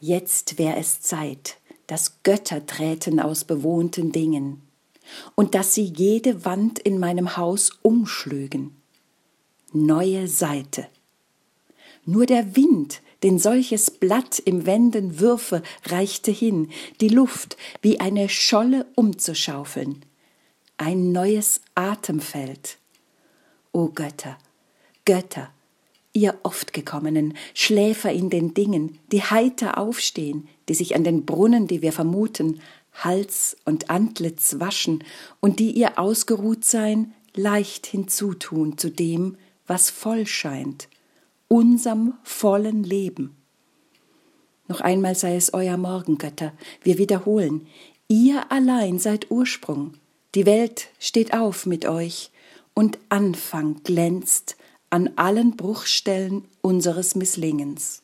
Jetzt wär es Zeit, dass Götter träten aus bewohnten Dingen und dass sie jede Wand in meinem Haus umschlügen. Neue Seite. Nur der Wind, den solches Blatt im Wenden würfe, reichte hin, die Luft wie eine Scholle umzuschaufeln. Ein neues Atemfeld. O Götter, Götter, ihr oft Schläfer in den Dingen, die heiter aufstehen, die sich an den Brunnen, die wir vermuten, Hals und Antlitz waschen und die ihr Ausgeruhtsein leicht hinzutun zu dem, was voll scheint, unserm vollen Leben. Noch einmal sei es euer Morgengötter, wir wiederholen, ihr allein seid Ursprung, die Welt steht auf mit euch, und Anfang glänzt an allen Bruchstellen unseres Misslingens.